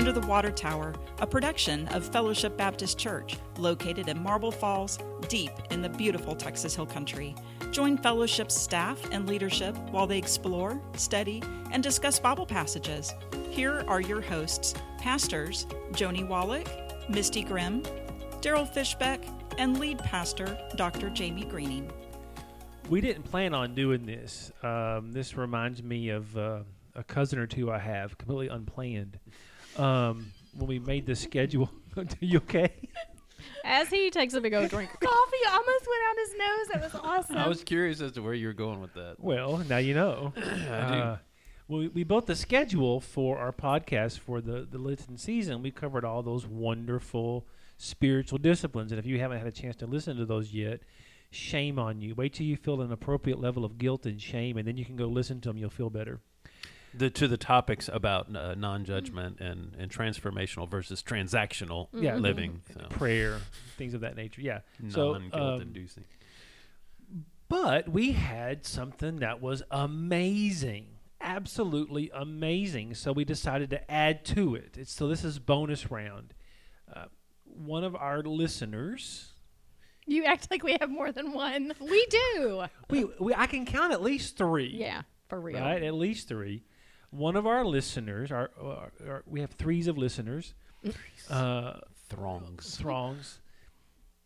Under the Water Tower, a production of Fellowship Baptist Church, located in Marble Falls, deep in the beautiful Texas Hill Country. Join Fellowship's staff and leadership while they explore, study, and discuss Bible passages. Here are your hosts, pastors Joni Wallach, Misty Grimm, Daryl Fishbeck, and lead pastor Dr. Jamie Greening. We didn't plan on doing this. Um, this reminds me of uh, a cousin or two I have, completely unplanned. Um, when we made the schedule, you okay? As he takes a big old drink of coffee, almost went out his nose. That was awesome. I was curious as to where you were going with that. Well, now you know. Uh, we, we built the schedule for our podcast for the, the Lenten season. We covered all those wonderful spiritual disciplines. And if you haven't had a chance to listen to those yet, shame on you. Wait till you feel an appropriate level of guilt and shame, and then you can go listen to them. You'll feel better. The to the topics about uh, non-judgment and, and transformational versus transactional Yeah. living, so. Prayer, things of that nature. Yeah. Non-guilt um, inducing. But we had something that was amazing, absolutely amazing. So we decided to add to it. It's, so this is bonus round. Uh, one of our listeners, you act like we have more than one. We do. we, we I can count at least three. Yeah, for real. Right, at least three. One of our listeners, our, our, our we have threes of listeners, uh, Throngs. throngs,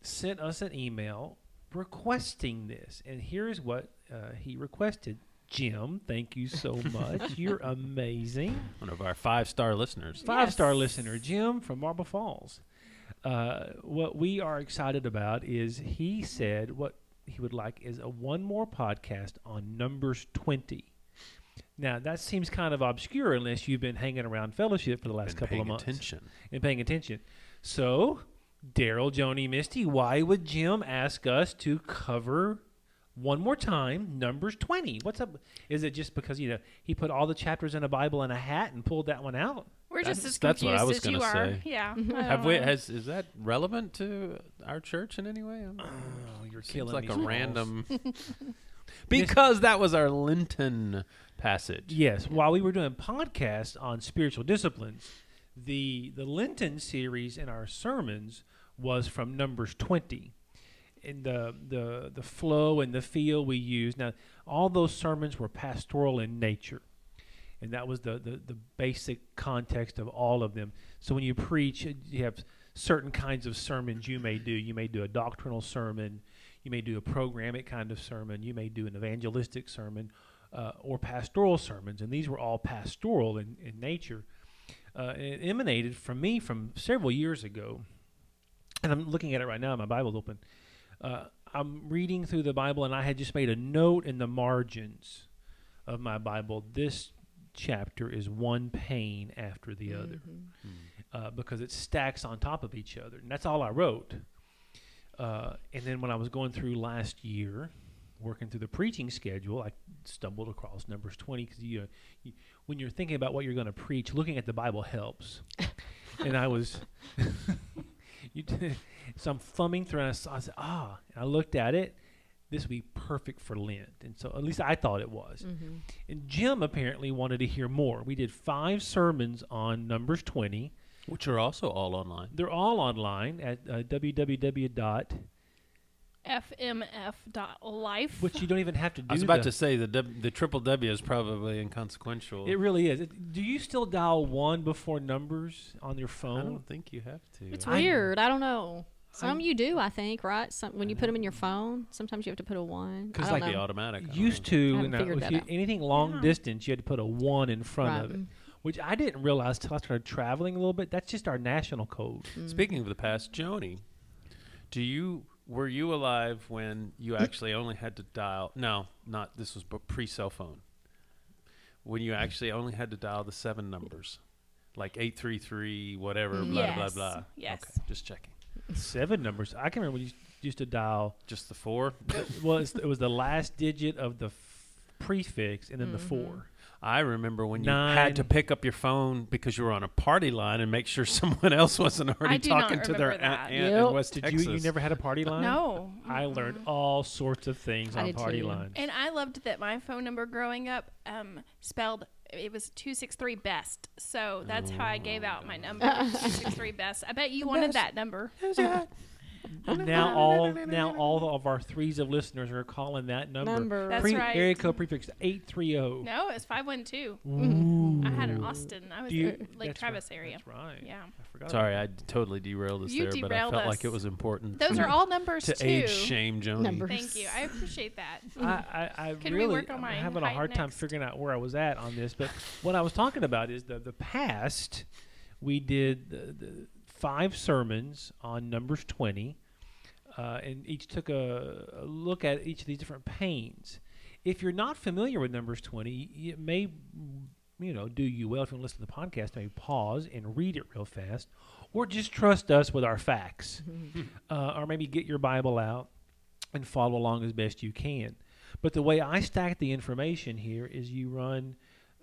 sent us an email requesting this, and here's what uh, he requested. Jim, thank you so much. You're amazing. One of our five-star listeners. Five star listener, Jim from Marble Falls. Uh, what we are excited about is he said what he would like is a one more podcast on Numbers 20. Now, that seems kind of obscure unless you've been hanging around fellowship for the last Been couple of months attention. and paying attention. So, Daryl, Joni, Misty, why would Jim ask us to cover one more time Numbers 20? What's up? Is it just because, you know, he put all the chapters in a Bible in a hat and pulled that one out? We're just That's- as that's what confused I was as you gonna are. say. Yeah. I Have don't we? Has is that relevant to our church in any way? I'm- Oh, you're Seems killing like me, a Smalls. random. because that was our Lenten passage. Yes, while we were doing podcasts on spiritual disciplines, the the Lenten series in our sermons was from Numbers 20. And the the the flow and the feel we used. Now, all those sermons were pastoral in nature. And that was the, the, the basic context of all of them. So when you preach, you have certain kinds of sermons you may do. You may do a doctrinal sermon, you may do a programmatic kind of sermon, you may do an evangelistic sermon, uh, or pastoral sermons. And these were all pastoral in, in nature. Uh, it emanated from me from several years ago. And I'm looking at it right now, my Bible's open. Uh, I'm reading through the Bible, and I had just made a note in the margins of my Bible. This chapter is one pain after the other uh, because it stacks on top of each other. And that's all I wrote. Uh, and then when I was going through last year, working through the preaching schedule, I stumbled across Numbers 20 because you, you, when you're thinking about what you're going to preach, looking at the Bible helps. and I was. you t- so I'm thumbing through and I, saw, I said, ah, and I looked at it. This would be perfect for Lent. And so at least I thought it was. Mm-hmm. And Jim apparently wanted to hear more. We did five sermons on Numbers 20. Which are also all online. They're all online at uh, www. FMF.life. which you don't even have to do. I was about the- to say the w, the triple W is probably inconsequential. It really is. It- do you still dial one before numbers on your phone? I don't think you have to. It's I- weird. I don't know. Some you do, I think, right? Some when you put them in your phone, sometimes you have to put a one. I Cause like Like the automatic. I Used know. to, when I- figured that you- out. anything long Yeah. distance, you had to put a one in front Right. of it, which I didn't realize till I started traveling a little bit. That's just our national code. Mm. Speaking of the past, Joni, do you were you alive when you actually only had to dial? No, not this was pre cell phone. When you actually only had to dial the seven numbers, like eight three three whatever, Mm. blah Yes, blah blah. yes. Okay, just checking. Seven numbers. I can remember we used, used to dial. Just the four. well, it was the last digit of the f- prefix and then the Mhm. four. I remember when you Nine. had to pick up your phone because you were on a party line and make sure someone else wasn't already I do not talking to their remember aunt, that. aunt Yep. in West Did Texas. you? You never had a party line? No. I learned all sorts of things I on did party too. lines. And I loved that my phone number growing up um, spelled it was 263 best. So that's how I gave out my number 263 best. I bet you wanted that number. now all now all of our threes of listeners are calling that number. Number. That's Pre- right. Area code prefix eight three zero. No, it's was 512. Ooh. I had an Austin. I was Do you- in Lake that's Travis right, area. That's right. Yeah. I forgot. Sorry, about I d- totally derailed us You there, but I derailed felt like it was important. Those are all numbers to too. age shame Joni. Number. Thank you. I appreciate that. that. I, I, I Can we really work on I'm my having a height hard time next? figuring out where I was at on this, but what I was talking about is the the past. We did the, the five sermons on Numbers twenty, uh, and each took a, a look at each of these different pains. If you're not familiar with Numbers twenty, y- it may you know do you well if you listen to the podcast. Maybe pause and read it real fast, or just trust us with our facts, uh, or maybe get your Bible out and follow along as best you can. But the way I stack the information here is you run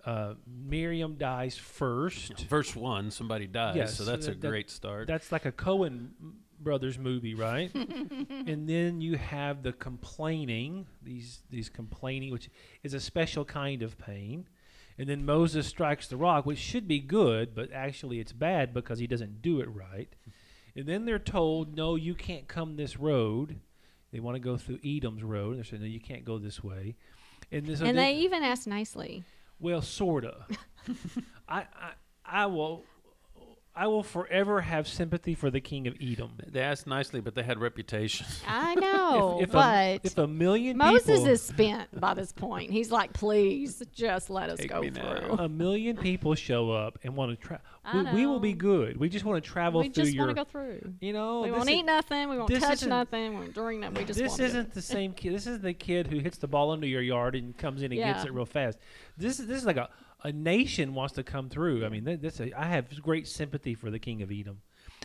uh, Miriam dies first. Verse one, somebody dies, Yes, so that's a that- that- great start. That's like a Coen brothers movie, right? and then you have the complaining, these these complaining, which is a special kind of pain. And then Moses strikes the rock, which should be good, but actually it's bad because he doesn't do it right. And then they're told, no, you can't come this road. They want to go through Edom's road. and They're saying, no, you can't go this way. And, this, and then- they even ask nicely. Well, sorta. I, I I will I will forever have sympathy for the king of Edom. they asked nicely, but they had reputation. I know, if, if but a, if a million Moses people, is spent by this point. He's like, please, just let us go me now. through. a million people show up and want to travel, we, we will be good. We just want to travel We through just want to go through. you know, we won't is- eat nothing. We won't touch nothing. We won't drink nothing. We just this want to isn't the same kid. This is the kid who hits the ball into your yard and comes in and gets it real fast. This is this is like a, a nation wants to come through. I mean, that, that's a, I have great sympathy for the king of Edom.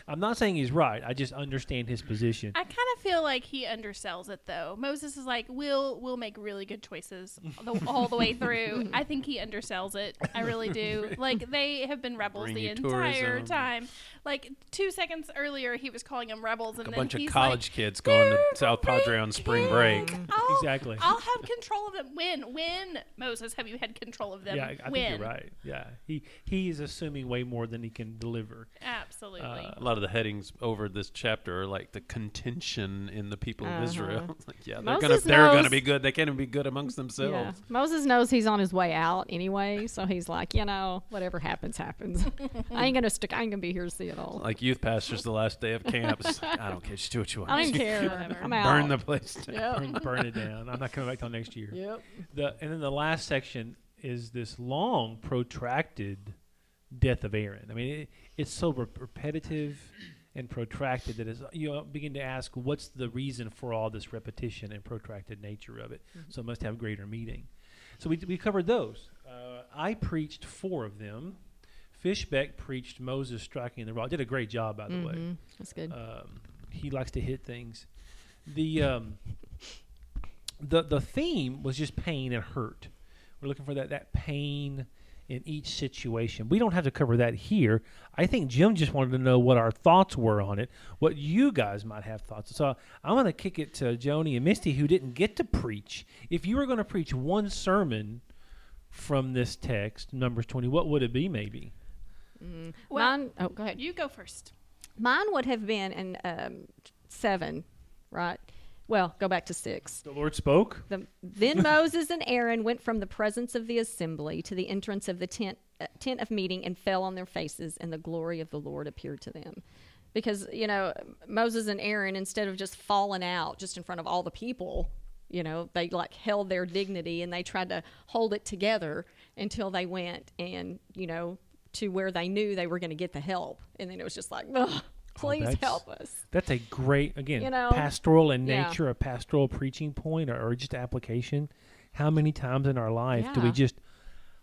I'm not saying he's right. I just understand his position. I kind of feel like he undersells it though. Moses is like, "We'll we'll make really good choices the, all the way through." I think he undersells it. I really do. Like they have been rebels Bring the entire tourism. time. Like two seconds earlier, he was calling them rebels, and a then bunch of he's college like, kids going to South Padre on spring break. I'll- Exactly. I'll have control of them. When when Moses have you had control of them? yeah, I, I when think you're right. Yeah, he he is assuming way more than he can deliver. absolutely. Uh, A lot of the headings over this chapter are like the contention in the people of Uh-huh. Israel. Like, yeah, they're Moses gonna they're gonna be good. They can't even be good amongst Yeah. themselves. Moses knows he's on his way out anyway, so he's like, you know, whatever happens, happens. I ain't gonna stick. I ain't gonna be here to see it all. Like youth pastors, the last day of camp. Like, I don't care. Just do what you want. I don't care. Whatever. I'm out. Burn the place. down. Yep. burn, burn it down. I'm not coming back till next year. Yep. The and then the last section is this long, protracted death of Aaron. I mean, it, it's so re- repetitive and protracted that it's, you know, begin to ask what's the reason for all this repetition and protracted nature of it. So it must have greater meaning. So we, we covered those. Uh, I preached four of them. Fishbeck preached Moses striking the rock. Did a great job, by the way. Mhm. That's good. Um, he likes to hit things. The um, the the theme was just pain and hurt. We're looking for that that pain in each situation. We don't have to cover that here. I think Jim just wanted to know what our thoughts were on it, what you guys might have thoughts. So I'm going to kick it to Joni and Misty, who didn't get to preach. If you were going to preach one sermon from this text, Numbers 20, what would it be? Maybe. Mm. Well, Mine. Oh, go ahead. you go first. Mine would have been in um, seven, right? Well, go back to six. The Lord spoke. The, then Moses and Aaron went from the presence of the assembly to the entrance of the tent, uh, tent of meeting and fell on their faces, and the glory of the Lord appeared to them. Because, you know, Moses and Aaron, instead of just falling out just in front of all the people, you know, they like held their dignity and they tried to hold it together until they went and, you know, to where they knew they were going to get the help. And then it was just like, Ugh, please that's- help us. That's a great, again, You know, pastoral in yeah. nature, a pastoral preaching point or, or just application. How many times in our life do we just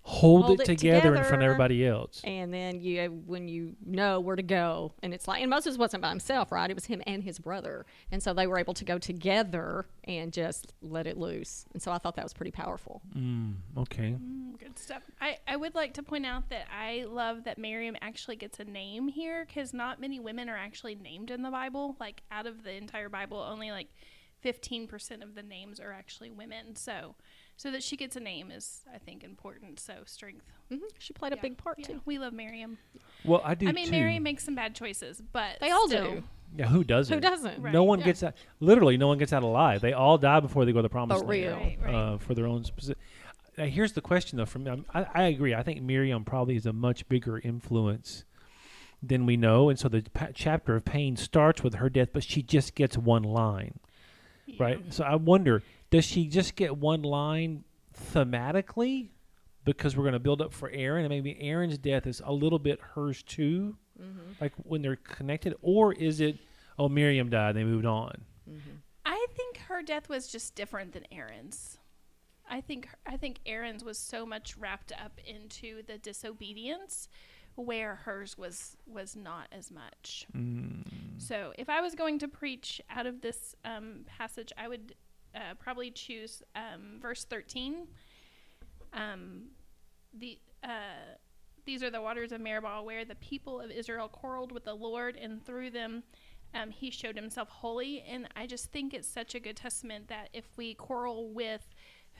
hold, Hold it, it together, in front of everybody else? and then you when you know where to go and it's like and moses wasn't by himself right it was him and his brother and so they were able to go together and just let it loose and so i thought that was pretty powerful Mm, okay. Mm, Good stuff. I, I would like to point out that I love that Miriam actually gets a name here because not many women are actually named in the Bible. Like, out of the entire Bible, only like 15% of the names are actually women. So so that she gets a name is I think important. So strength. hmm She played a big part Yeah, too. we love Miriam. Well, I do I mean, too. Mary makes some bad choices, but They all still. do. yeah, who doesn't? Who doesn't? Right. No one Yeah. gets out. Literally, no one gets out alive. They all die before they go to the promised For land. real. Right, right. uh, for their own specific. Uh, here's the question, though. From um, I, I agree. I think Miriam probably is a much bigger influence than we know, and so the pa- chapter of pain starts with her death, but she just gets one line, Yeah. right? So I wonder, does she just get one line thematically? Because we're going to build up for Aaron, and maybe Aaron's death is a little bit hers too, Mm-hmm. like when they're connected, or is it, oh, Miriam died, and they moved on? I think her death was just different than Aaron's. I think I think Aaron's was so much wrapped up into the disobedience, where hers was was not as much. Mm. So if I was going to preach out of this um, passage, I would uh, probably choose um, verse thirteen. Um, the uh, these are the waters of Meribah, where the people of Israel quarreled with the Lord, and through them um, he showed himself holy. And I just think it's such a good testament that if we quarrel with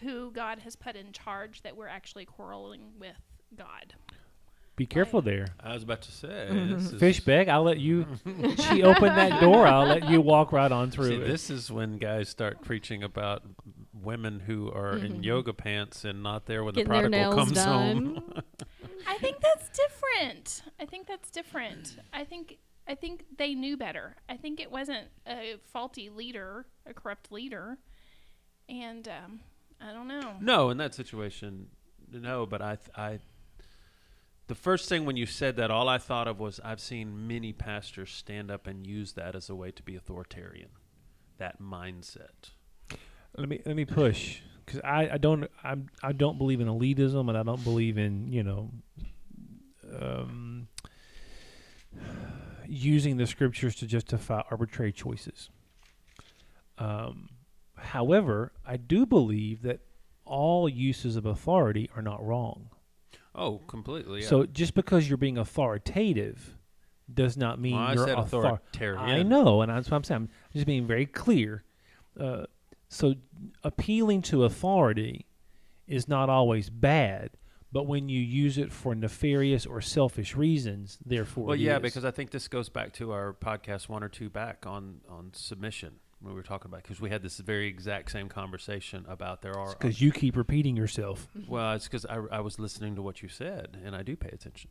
who God has put in charge, that we're actually quarreling with God. Be careful there. I was about to say Mm-hmm. this is, Fishbeck, I'll let you. she opened that door. I'll let you walk right on through See, it. this is when guys start preaching about women who are in yoga pants and not there when Mm-hmm. Getting the their prodigal nails comes done. home. I think that's different. I think that's different. I think I think they knew better. I think it wasn't a faulty leader, a corrupt leader, and um, I don't know. No, in that situation, no. But I, I, the first thing when you said that, all I thought of was I've seen many pastors stand up and use that as a way to be authoritarian. That mindset. let me let me push because I, I don't I'm I don't believe in elitism and I don't believe in you know um, using the scriptures to justify arbitrary choices. Um, however, I do believe that all uses of authority are not wrong. Oh, completely. Yeah. So just because you're being authoritative does not mean Well, I you're said author- authoritarian. I know, and that's what I'm saying. I'm just being very clear. Uh, so appealing to authority is not always bad, but when you use it for nefarious or selfish reasons, therefore, Well, yeah, is. because I think this goes back to our podcast one or two back on on submission we were talking about because we had this very exact same conversation about there are because you keep repeating yourself. Well, it's because I, I was listening to what you said, and I do pay attention.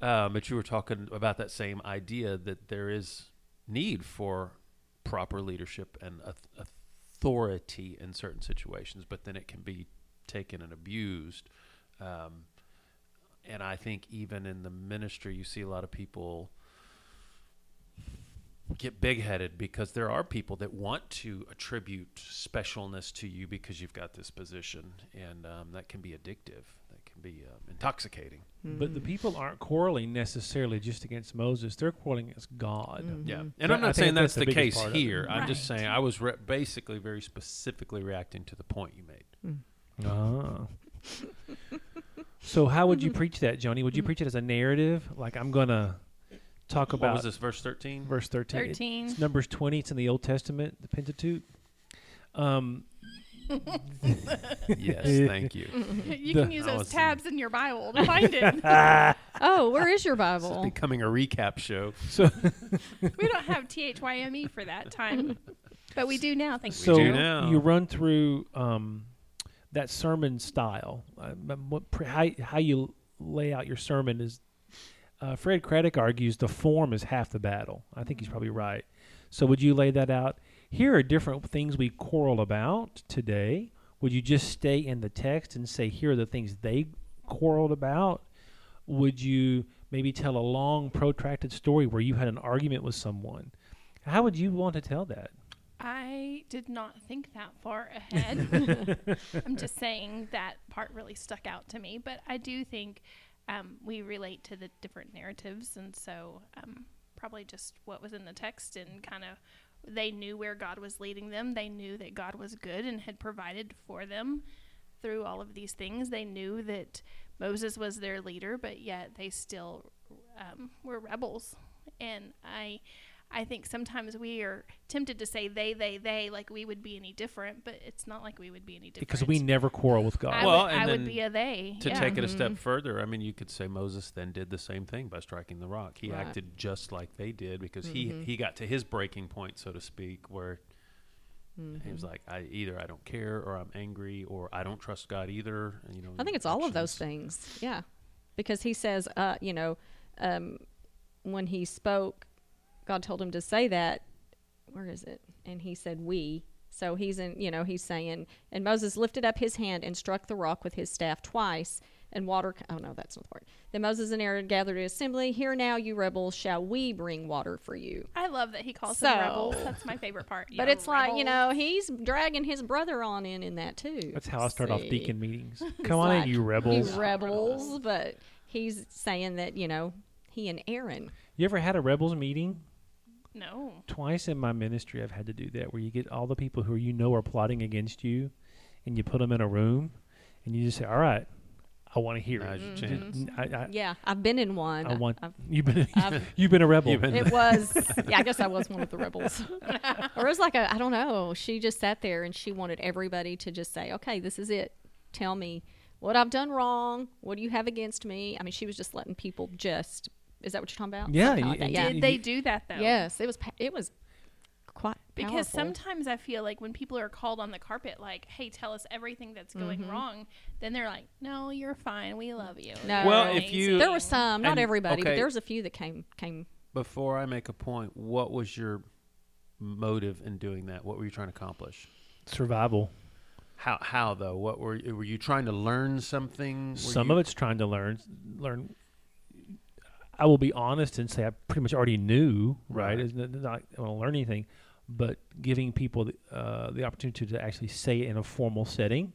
Um, but you were talking about that same idea that there is need for proper leadership and auth- authority in certain situations, but then it can be taken and abused. Um, and I think even in the ministry, you see a lot of people get big headed because there are people that want to attribute specialness to you because you've got this position, and um, that can be addictive. That can be um, intoxicating. But the Mm-hmm. people aren't quarreling necessarily just against Moses; they're quarreling against God. Mm-hmm. Yeah, and But I'm not think saying that's that's the the, case part of it. here. I'm just saying I was re- basically very specifically reacting to the point you made. Ah. so how would you preach that, Joni? Would you preach it as a narrative? Like I'm gonna talk What about was this verse 13? verse thirteen. Thirteen. It's Numbers twenty. It's in the Old Testament, the Pentateuch. Um, yes, thank you. you The- can use those tabs in your Bible to find it. Oh, where is your This is Bible? becoming a recap show. so we don't have THYME E for that time, but we do now. Thank you. so now. you run through um, that sermon style. Uh, what how how you lay out your sermon is. Uh, Fred Craddock argues the form is half the battle. I think he's probably right. So would you lay that out? Here are different things we quarrel about today. Would you just stay in the text and say here are the things they quarreled about? Would you maybe tell a long protracted story where you had an argument with someone? How would you want to tell that? I did not think that far ahead. I'm just saying that part really stuck out to me, but I do think um, we relate to the different narratives, and so um, probably just what was in the text and kind of they knew where God was leading them. They knew that God was good and had provided for them through all of these things. They knew that Moses was their leader, but yet they still um, were rebels. And I, I think sometimes we are tempted to say they, they, they, like we would be any different, but it's not like we would be any different. Because we never quarrel with God. I Well, would, and I would be a they. To yeah. take it a step further, I mean, you could say Moses then did the same thing by striking the rock. He Right. acted just like they did because he he got to his breaking point, so to speak, where he was like, "I either I don't care, or I'm angry, or I don't trust God either." And, You know, I think it's all of those things. Yeah, because he says, uh, you know, um, when he spoke, God told him to say that. Where is it? And he said, "We." So he's in, you know, he's saying, and Moses lifted up his hand and struck the rock with his staff twice, and water. Oh no, that's not the part. Then Moses and Aaron gathered the assembly. Here now, you rebels, shall we bring water for you? I love that he calls So- them rebels. That's my favorite part. But Yeah, it's like you know, he's dragging his brother on in in that too. That's how I start off deacon meetings. Come on in, you rebels. You rebels, but he's saying that you know he and Aaron. You ever had a rebels meeting? No. Twice in my ministry, I've had to do that, where you get all the people who you know are plotting against you, and you put them in a room, and you just say, "All right, I want to hear Now's it." your Just- chance. I, I, Yeah, I've been in one. I want I've- you've been I've- you've been a rebel. Been- it was yeah, I guess I was one of the rebels. or it was like a I don't know. She just sat there and she wanted everybody to just say, "Okay, this is it. Tell me what I've done wrong. What do you have against me?" I mean, she was just letting people just. Is that what you're talking about? Yeah, Something you- like that, you- yeah. Did they do that though? Yes, it was. pa- It was quite Because powerful. sometimes I feel like when people are called on the carpet, like, "Hey, tell us everything that's going Mm-hmm. wrong," then they're like, "No, you're fine. We love you." No. You're Well, if you- there were some, not And- everybody, but there was a few that came came. Before I make a point, what was your motive in doing that? What were you trying to accomplish? Survival. How how though? What were were you trying to learn something? Were Some you- of it's trying to learn learn. I will be honest and say I pretty much already knew, right? Right. It's not, not I want to learn anything, but giving people the, uh, the opportunity to actually say it in a formal setting,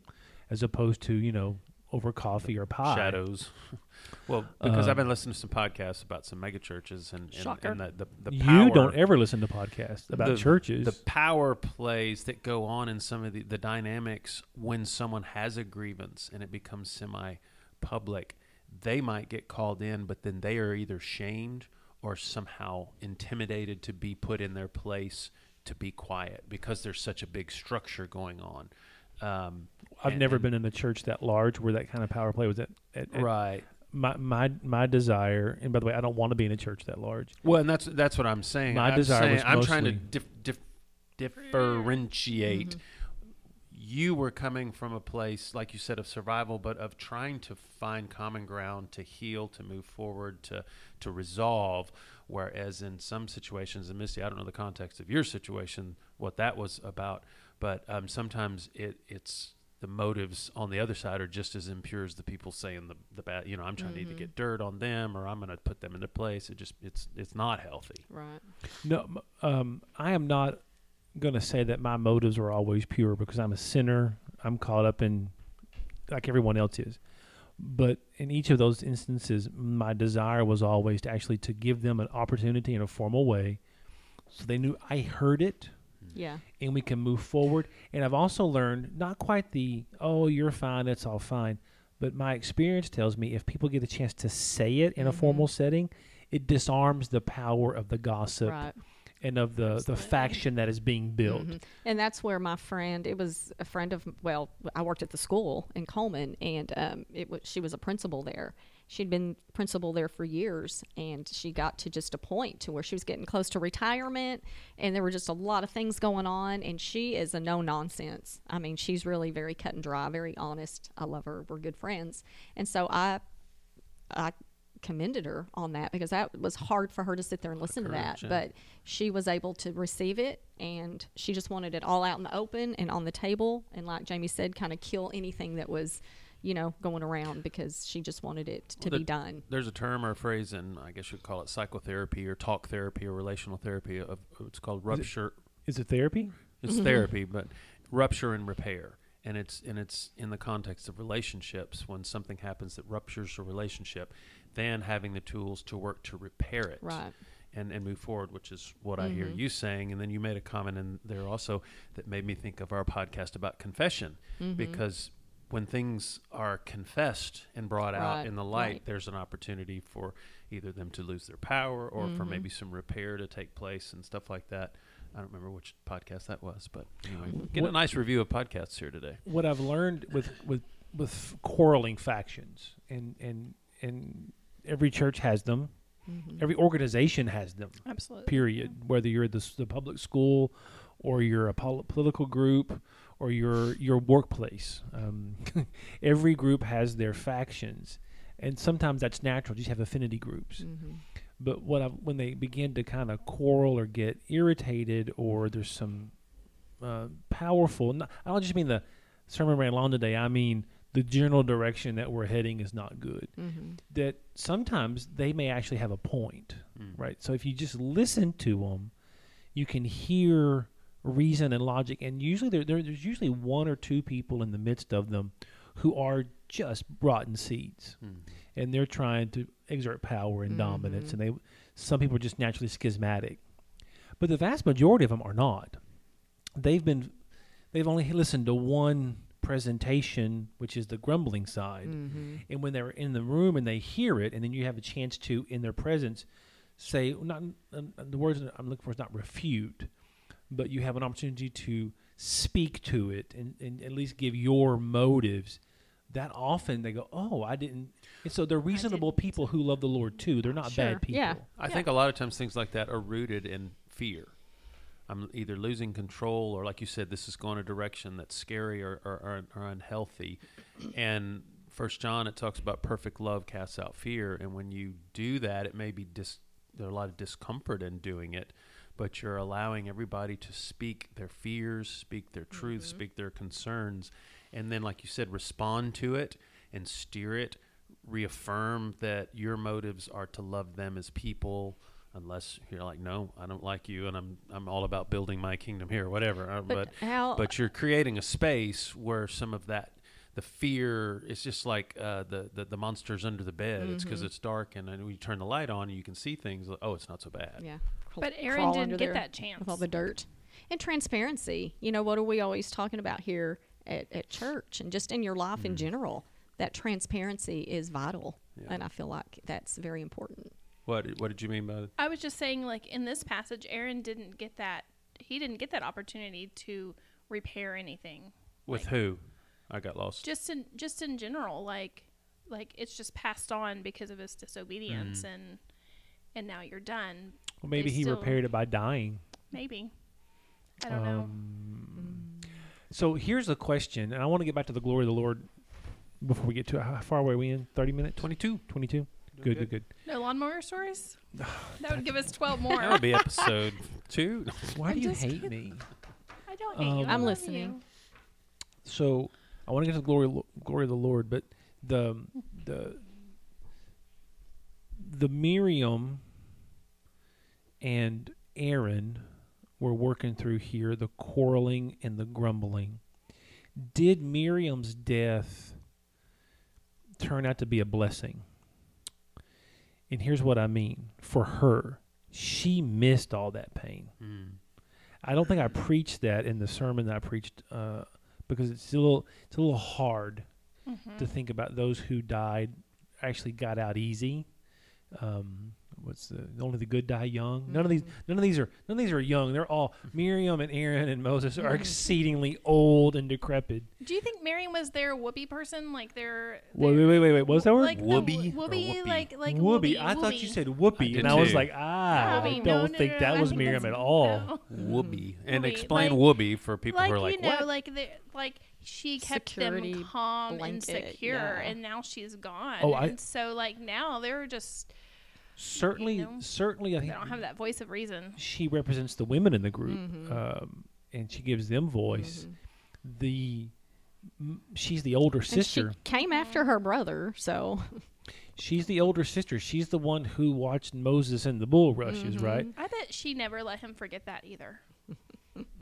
as opposed to you know over coffee or pie. shadows. well, because I've Um, been listening to some podcasts about some mega churches and, and, Shocker. and the, the, the you don't ever listen to podcasts about the- churches. The power plays that go on in some of the, the dynamics when someone has a grievance and it becomes semi public, they might get called in, but then they are either shamed or somehow intimidated to be put in their place to be quiet because there's such a big structure going on. Um, I've and- never and- been in a church that large where that kind of power play was at. at, at right. My my my desire, and by the way, I don't want to be in a church that large. Well, and that's that's what I'm saying. My I'm desire saying, was I'm trying to dif- dif- differentiate. Mm-hmm. You were coming from a place, like you said, of survival, but of trying to find common ground to heal, to move forward, to to resolve. Whereas in some situations, and Misty, I don't know the context of your situation, what that was about, but um, sometimes it it's the motives on the other side are just as impure as the people saying the the bad. You know, I'm trying to Mm-hmm. either get dirt on them or I'm going to put them in their place. It just it's it's not healthy. Right. No, um, I am not going to say that my motives are always pure because I'm a sinner. I'm caught up in, like everyone else is. But in each of those instances, my desire was always to actually to give them an opportunity in a formal way, so they knew I heard it mm-hmm. Yeah. and we can move forward. And I've also learned not quite the oh you're fine, it's all fine, but my experience tells me if people get a chance to say it in a mm-hmm. formal setting, it disarms the power of the gossip Right. And of the the faction that is being built. Mhm. And that's where my friend, it was a friend of, well, I worked at the school in Coleman, and um, it was she was a principal there. She'd been principal there for years, and she got to just a point to where she was getting close to retirement, and there were just a lot of things going on. And she is a no nonsense. I mean, she's really very cut and dry, very honest. I love her. We're good friends, and so I, I commended her on that because that was hard for her to sit there and listen to that. Yeah. But she was able to receive it and she just wanted it all out in the open and on the table. And like Jamie said, kind of kill anything that was, you know, going around because she just wanted it to Well, be done. There's a term or a phrase, and I guess you'd call it psychotherapy or talk therapy or relational therapy. Of it's called rupture. Is it therapy? It's Mm-hmm. therapy, but rupture and repair, and it's and it's in the context of relationships. When something happens that ruptures a relationship, then having the tools to work to repair it, Right. and and move forward, which is what I hear Mm-hmm. you saying. And then you made a comment in there also that made me think of our podcast about confession, Mm-hmm. because when things are confessed and brought out in the light, right. there's an opportunity for either them to lose their power or for Mhm. maybe some repair to take place and stuff like that. I don't remember which podcast that was, but anyway, get a nice review of podcasts here today. what I've learned with with with quarreling factions, and and and every church has them, Mhm. every organization has them. Absolutely. Period. Whether you're the the public school, or you're a pol- political group, or your your workplace, um, every group has their factions, and sometimes that's natural. You just have affinity groups. Mhm. But what I've, when they begin to kind of quarrel or get irritated, or there's some uh, powerful, not, I don't just mean the sermon ran long today. I mean the general direction that we're heading is not good. Mhm. That sometimes they may actually have a point, Mm. right? So if you just listen to them, you can hear reason and logic, and usually there, there there's usually one or two people in the midst of them who are just rotten seeds Mm. and they're trying to exert power and dominance Mhm. and they some people are just naturally schismatic but the vast majority of them are not they've been they've only listened to one presentation which is the grumbling side Mhm. and when they're in the room and they hear it and then you have a chance to in their presence say not uh, the words i'm looking for is not refute but you have an opportunity to speak to it and, and at least give your motives that often they go oh i didn't and so they're reasonable people who love the lord too they're not Sure, bad people yeah. I think a lot of times things like that are rooted in fear. I'm either losing control or, like you said, this is going a direction that's scary or, or, or, or unhealthy. And First John, it talks about perfect love casts out fear. And when you do that, it may be dis- there's a lot of discomfort in doing it, but you're allowing everybody to speak their fears, speak their truth, mm-hmm. speak their concerns, and then, like you said, respond to it and steer it reaffirm that your motives are to love them as people unless you're like no i don't like you and i'm i'm all about building my kingdom here whatever uh, But, but how? but you're creating a space where some of that the fear is just like uh, the, the the monsters under the bed it's because it's dark and then when you turn the light on you can see things like, oh it's not so bad yeah. crawl- But Aaron crawl didn't get that chance. with all the dirt and transparency. You know what are we always talking about here at, at church and just in your life in general? That transparency is vital, Yeah. and I feel like that's very important. What what did you mean by that I was just saying, like in this passage, Aaron didn't get that. He didn't get that opportunity to repair anything. with Like, who i got lost Just in just in general, like like it's just passed on because of his disobedience, Mm. and and now you're done. well maybe They he still- repaired it by dying Maybe. I don't know. Um, so here's a question and i want to get back to the glory of the lord before we get to it. how far away are we in 30 minutes 22 22 good good good No lawnmower stories. That would give us twelve more. that would be episode two why I'm do you just hate kidding. me I don't hate you. Um, I I'm love listening. So I want to get to the glory glory of the Lord, but the the the Miriam and Aaron were working through here the quarreling and the grumbling. Did Miriam's death turn out to be a blessing? And here's what I mean for her. She missed all that pain. Mm. I don't think I preached that in the sermon that I preached uh, because it's a little it's a little hard Mm-hmm. to think about those who died actually got out easy. Um, what's the only the good die young? None of these none of these are none of these are young. They're all Miriam and Aaron and Moses are exceedingly old and decrepit. Do you think Miriam was their whoopee person? Like their, Wait, their- wait, wait, wait. What was that word? Like the Whoopee wh- whoopee, whoopee? like like whoopee. whoopee. I thought you said whoopee, did and I was like, ah, Whoopee. I don't no, think no, that I was think Miriam at all. no. Whoopee. And Whoopee, explain like- whoopee for people like who are like, you know, what? like the like she kept Security them calm and secure, yeah. and now she's gone. Oh, I- and so like now they're just Certainly, know, certainly, I they think don't have that voice of reason. she represents the women in the group, Mhm. um, and she gives them voice. Mhm. The m- she's the older And sister. she came after her brother, so she's the older sister. She's the one who watched Moses and the bulrushes, Mhm. right? I bet she never let him forget that either.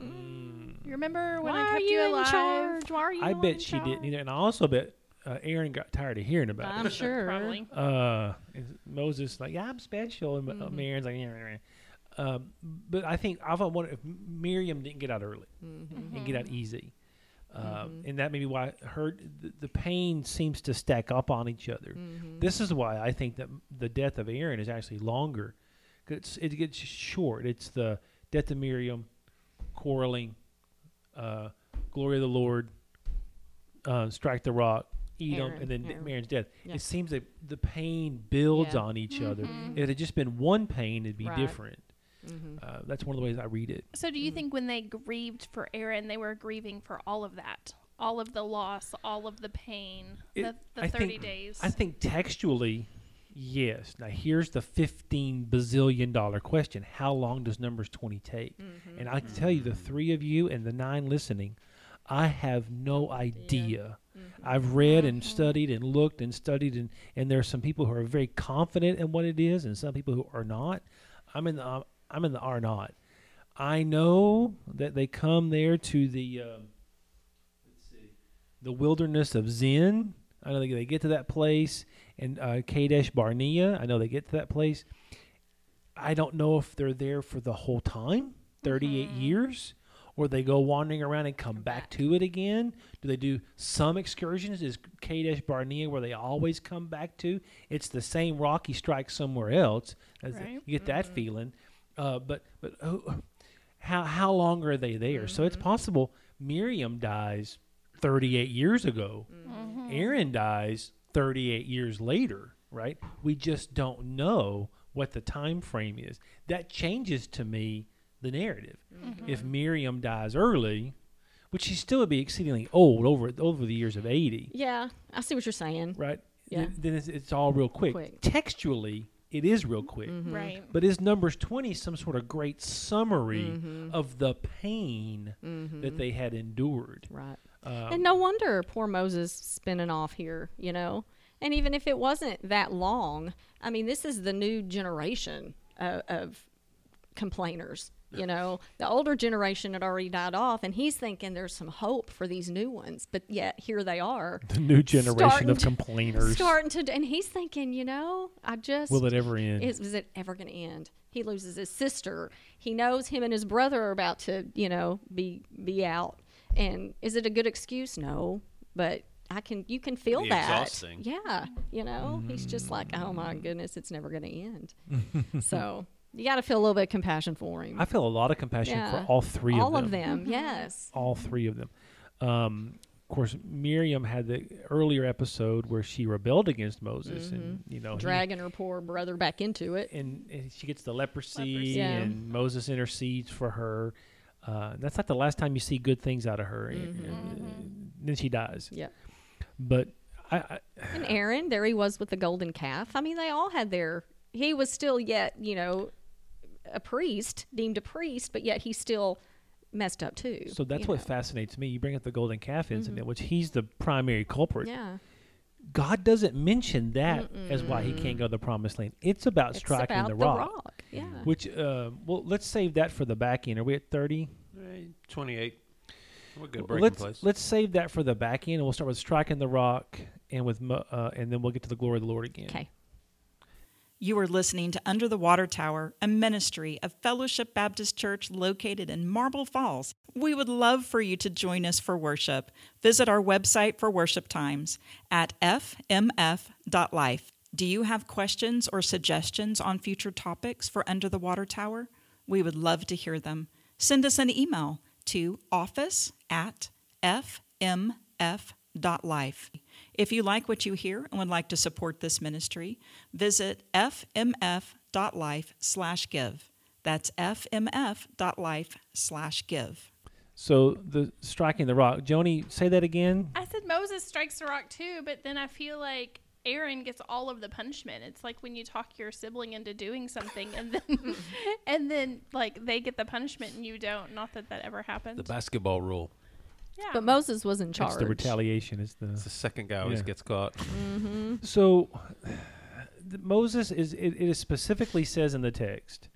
Mm. You remember when why I are kept you you in alive? charge? Why are you? I in bet she didn't either, and I also bet uh, Aaron got tired of hearing about it. I'm sure. Probably. Uh, Moses like, yeah, I'm special, and Mhm. uh, Aaron's like, yeah, yeah, yeah. Um, but I think I've wondered if Miriam didn't get out early Mhm. and get out easy. Um, and that may be why her the, the pain seems to stack up on each other. This is why I think that the death of Aaron is actually longer. 'Cause It's, it gets short. It's the death of Miriam, quarreling, uh, glory of the Lord, uh, strike the rock, Edom, Aaron, and then Aaron. Aaron's death. Yeah. It seems that the pain builds Yeah. on each other. Mhm. If it had just been one pain, it'd be Right. different. Mhm. Uh, that's one of the ways I read it. So, do you think when they grieved for Aaron, they were grieving for all of that, all of the loss, all of the pain, It- the, the I thirty think- days? I think textually, yes. Now here's the fifteen bazillion dollar question: How long does Numbers twenty take? Mm-hmm. And I can tell you, the three of you and the nine listening, I have no idea. Mm-hmm. I've read and studied and looked and studied, and and there are some people who are very confident in what it is, and some people who are not. I'm in the um, I'm in the are not. I know that they come there to the um, let's see, the wilderness of Zin. I know they, they get to that place, and uh, Kadesh Barnea. I know they get to that place. I don't know if they're there for the whole time, 38 years, or they go wandering around and come, back, to it again. Do they do some excursions? Is Kadesh Barnea where they always come back to? It's the same rocky strike somewhere else. The- Right. you get that feeling. Uh, but but who, how how long are they there? So it's possible Miriam dies 38 years ago. Mm-hmm. Aaron dies 38 years later, right? We just don't know what the time frame is. That changes to me the narrative. If Miriam dies early, which she still would be exceedingly old over over the years of 80, Yeah, I see what you're saying. right? Yeah. Then, then it's, it's all real quick. Quick. Textually, it is real quick. right. But is Numbers 20 some sort of great summary Mm-hmm. of the pain that they had endured? Right. Um, and no wonder poor Moses spinning off here, you know. And even if it wasn't that long, I mean, this is the new generation of, of complainers. You know, the older generation had already died off, and he's thinking there's some hope for these new ones. But yet here they are, the new generation starting of to- complainers. starting to. And he's thinking, you know, I just Will it ever end? is, is it ever going to end? He loses his sister. He knows him and his brother are about to, you know, be be out. And is it a good excuse? No, but I can. You can feel Be that. exhausting. Yeah, you know, he's just mm. like, oh my goodness, it's never going to end. so you got to feel a little bit of compassion for him. I feel a lot of compassion Yeah. for all three All of them. All of them, yes. All three of them. Um, of course, Miriam had the earlier episode where she rebelled against Moses, and you know, he- Dragging her poor brother back into it. and, and she gets the leprosy, Leprosy. Yeah. and Moses intercedes for her. Uh, that's not the last time you see good things out of her. and- Mm-hmm. and then she dies. Yeah. But I, I And Aaron, there he was with the golden calf. I mean, they all had their. He was still yet, you know, a priest, deemed a priest, but yet he still messed up too. so that's what know. Mm-hmm. fascinates me. You bring up the golden calf incident, which he's the primary culprit. Yeah, God doesn't mention that as why he can't go to the promised land. It's about it's striking about the the rock. rock. Yeah. Which, uh, well, let's save that for the back end. Are we at thirty? Right, 28. We're good Well, breaking let's place. let's save that for the back end, and we'll start with striking the rock, and with uh, and then we'll get to the glory of the Lord again. Okay. You are listening to Under the Water Tower, a ministry of Fellowship Baptist Church located in Marble Falls. We would love for you to join us for worship. Visit our website for worship times at fmf.life. Do you have questions or suggestions on future topics for Under the Water Tower? We would love to hear them. Send us an email to office at fmf.life. If you like what you hear and would like to support this ministry, visit fmf.life/give. That's fmf.life/give. So the striking the rock, Joni, say that again. I said Moses strikes the rock too, but then I feel like Aaron gets all of the punishment. It's like when you talk your sibling into doing something, and then and then like they get the punishment and you don't. Not that that ever happens. the basketball rule. Yeah. But Moses was in charge. It's the retaliation. It's It's the the second guy always Yeah. gets caught. Mm-hmm. so the, Moses is it, it is specifically says in the text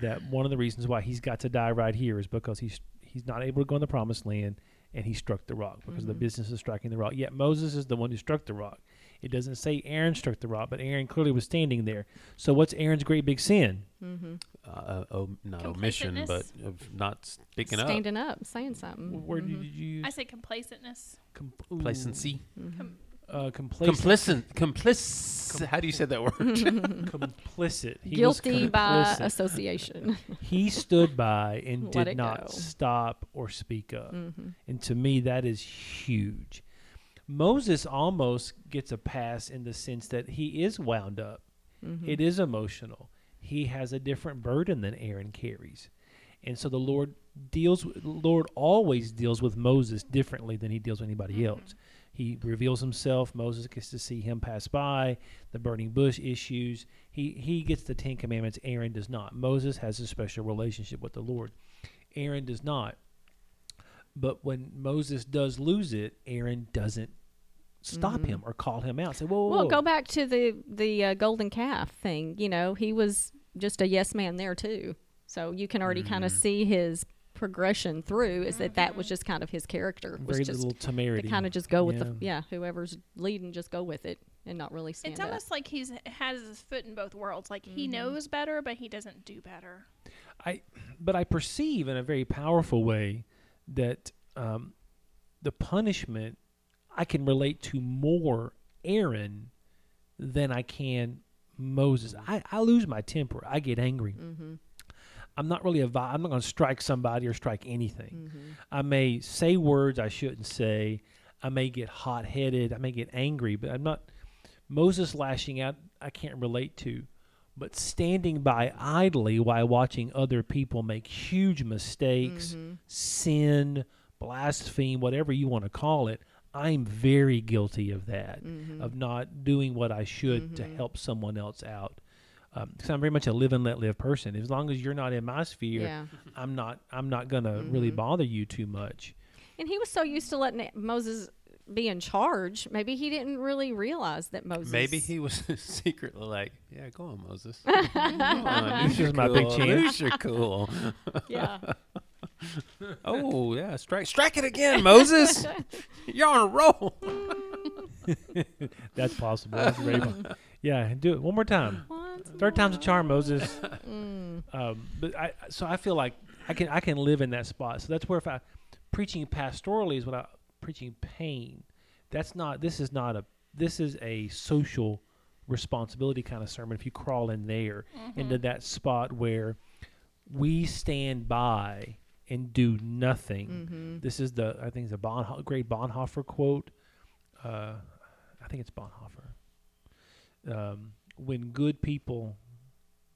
that one of the reasons why he's got to die right here is because he's he's not able to go in the promised land and he struck the rock because mm-hmm. of the business is striking the rock. Yet Moses is the one who struck the rock. It doesn't say Aaron struck the rock, but Aaron clearly was standing there. So what's Aaron's great big sin? Mm-hmm. Uh, uh, oh, not omission, but of not speaking up. Standing up, saying something. Where Mhm. did you use I say complacentness. com- Complacency. Mhm. Com- uh, complacent? Complicit. Complic. How do you say that word? complicit. He was Guilty by association. he stood by and Let did not go. stop or speak up. mm-hmm. And to me, that is huge. Moses almost gets a pass in the sense that he is wound up. Mm-hmm. It is emotional. He has a different burden than Aaron carries. And so the Lord deals Lord always deals with Moses differently than he deals with anybody else. He reveals himself, Moses gets to see him pass by, the burning bush issues. He he gets the 10 commandments, Aaron does not. Moses has a special relationship with the Lord. Aaron does not. But when Moses does lose it, Aaron doesn't stop Mhm. him or call him out. Say, whoa, whoa, Well, whoa. go back to the the uh, golden calf thing. You know, he was just a yes man there too. So you can already kind of see his progression through. Is that that was just kind of his character was Very just little temerity. to kind of just go with Yeah. the yeah whoever's leading, just go with it and not really stand It's up. almost like he's has his foot in both worlds. Like he Mhm. knows better, but he doesn't do better. I, but I perceive in a very powerful way that um, the punishment I can relate to more Aaron than I can Moses. I, I lose my temper. I get angry. mm-hmm. I'm not really a. vi- I'm not going to strike somebody or strike anything. Mm-hmm. I may say words I shouldn't say. I may get hot headed. I may get angry, but I'm not. Moses lashing out, I can't relate to. But standing by idly while watching other people make huge mistakes, Mm-hmm. sin, blaspheme, whatever you want to call it, I'm very guilty of that, Mm-hmm. of not doing what I should to Mhm. help someone else out. Because I'm very much a live and let live person. As long as you're not in my sphere, Yeah. I'm not. I'm not gonna really Mhm. bother you too much. And he was so used to letting Moses be in charge, maybe he didn't really realize that Moses. Maybe he was secretly like, "Yeah, go on, Moses. Go on, This you're is my big chance." You're cool. Yeah. Oh yeah, strike, strike it again, Moses. You're on a roll. That's possible. That's very po- yeah, do it one more time. Once Third time's a charm, Moses. Mm. Um, but I so I feel like I can I can live in that spot. So that's where if I preaching pastorally is what I preaching pain. That's not. This is not a. This is a social responsibility kind of sermon. If you crawl in there into that spot where we stand by and do nothing. Mm-hmm. This is the I think it's a Bonho- great Bonhoeffer quote. Uh, I think it's Bonhoeffer. Um, when good people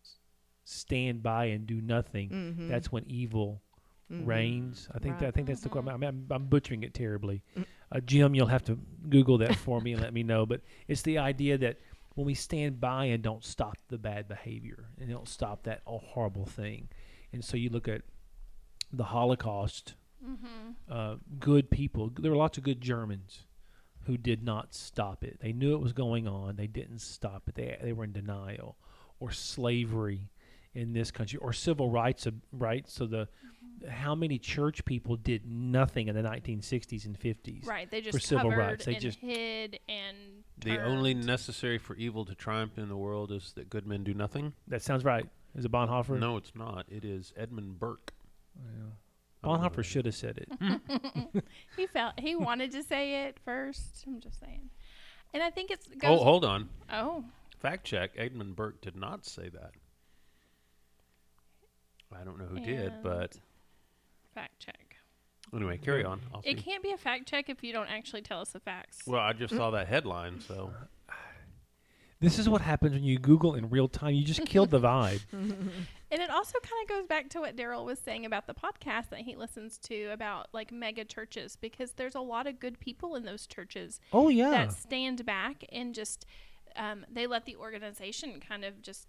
s- stand by and do nothing, Mm-hmm. that's when evil reigns. I think that, I think that's the quote. I mean, I'm, I'm butchering it terribly. Mm. Uh, Jim, you'll have to Google that for me and let me know. But it's the idea that when we stand by and don't stop the bad behavior and don't stop that all horrible thing, and so you look at the Holocaust, Mm-hmm. uh, good people. There were lots of good Germans who did not stop it. They knew it was going on. They didn't stop it. They they were in denial. Or slavery in this country, or civil rights ab- rights. So the how many church people did nothing in the 1960s and 50s? Right. They just for civil covered rights. They and just- hid and The only necessary for evil to triumph in the world is that good men do nothing. That sounds right. Is it Bonhoeffer? No, it's not. It is Edmund Burke. I don't know Bonhoeffer should have said it. he felt he wanted to say it first. I'm just saying. And I think it's Oh, hold on. Oh, Fact check. Edmund Burke did not say that. I don't know who did, but fact check. anyway, carry on. I'll It see. can't be a fact check if you don't actually tell us the facts. Well, I just saw that headline, so This is what happens when you Google in real time. You just killed the vibe. And it also kind of goes back to what Daryl was saying about the podcast that he listens to about like mega churches because there's a lot of good people in those churches Oh yeah. that stand back and just um, they let the organization kind of just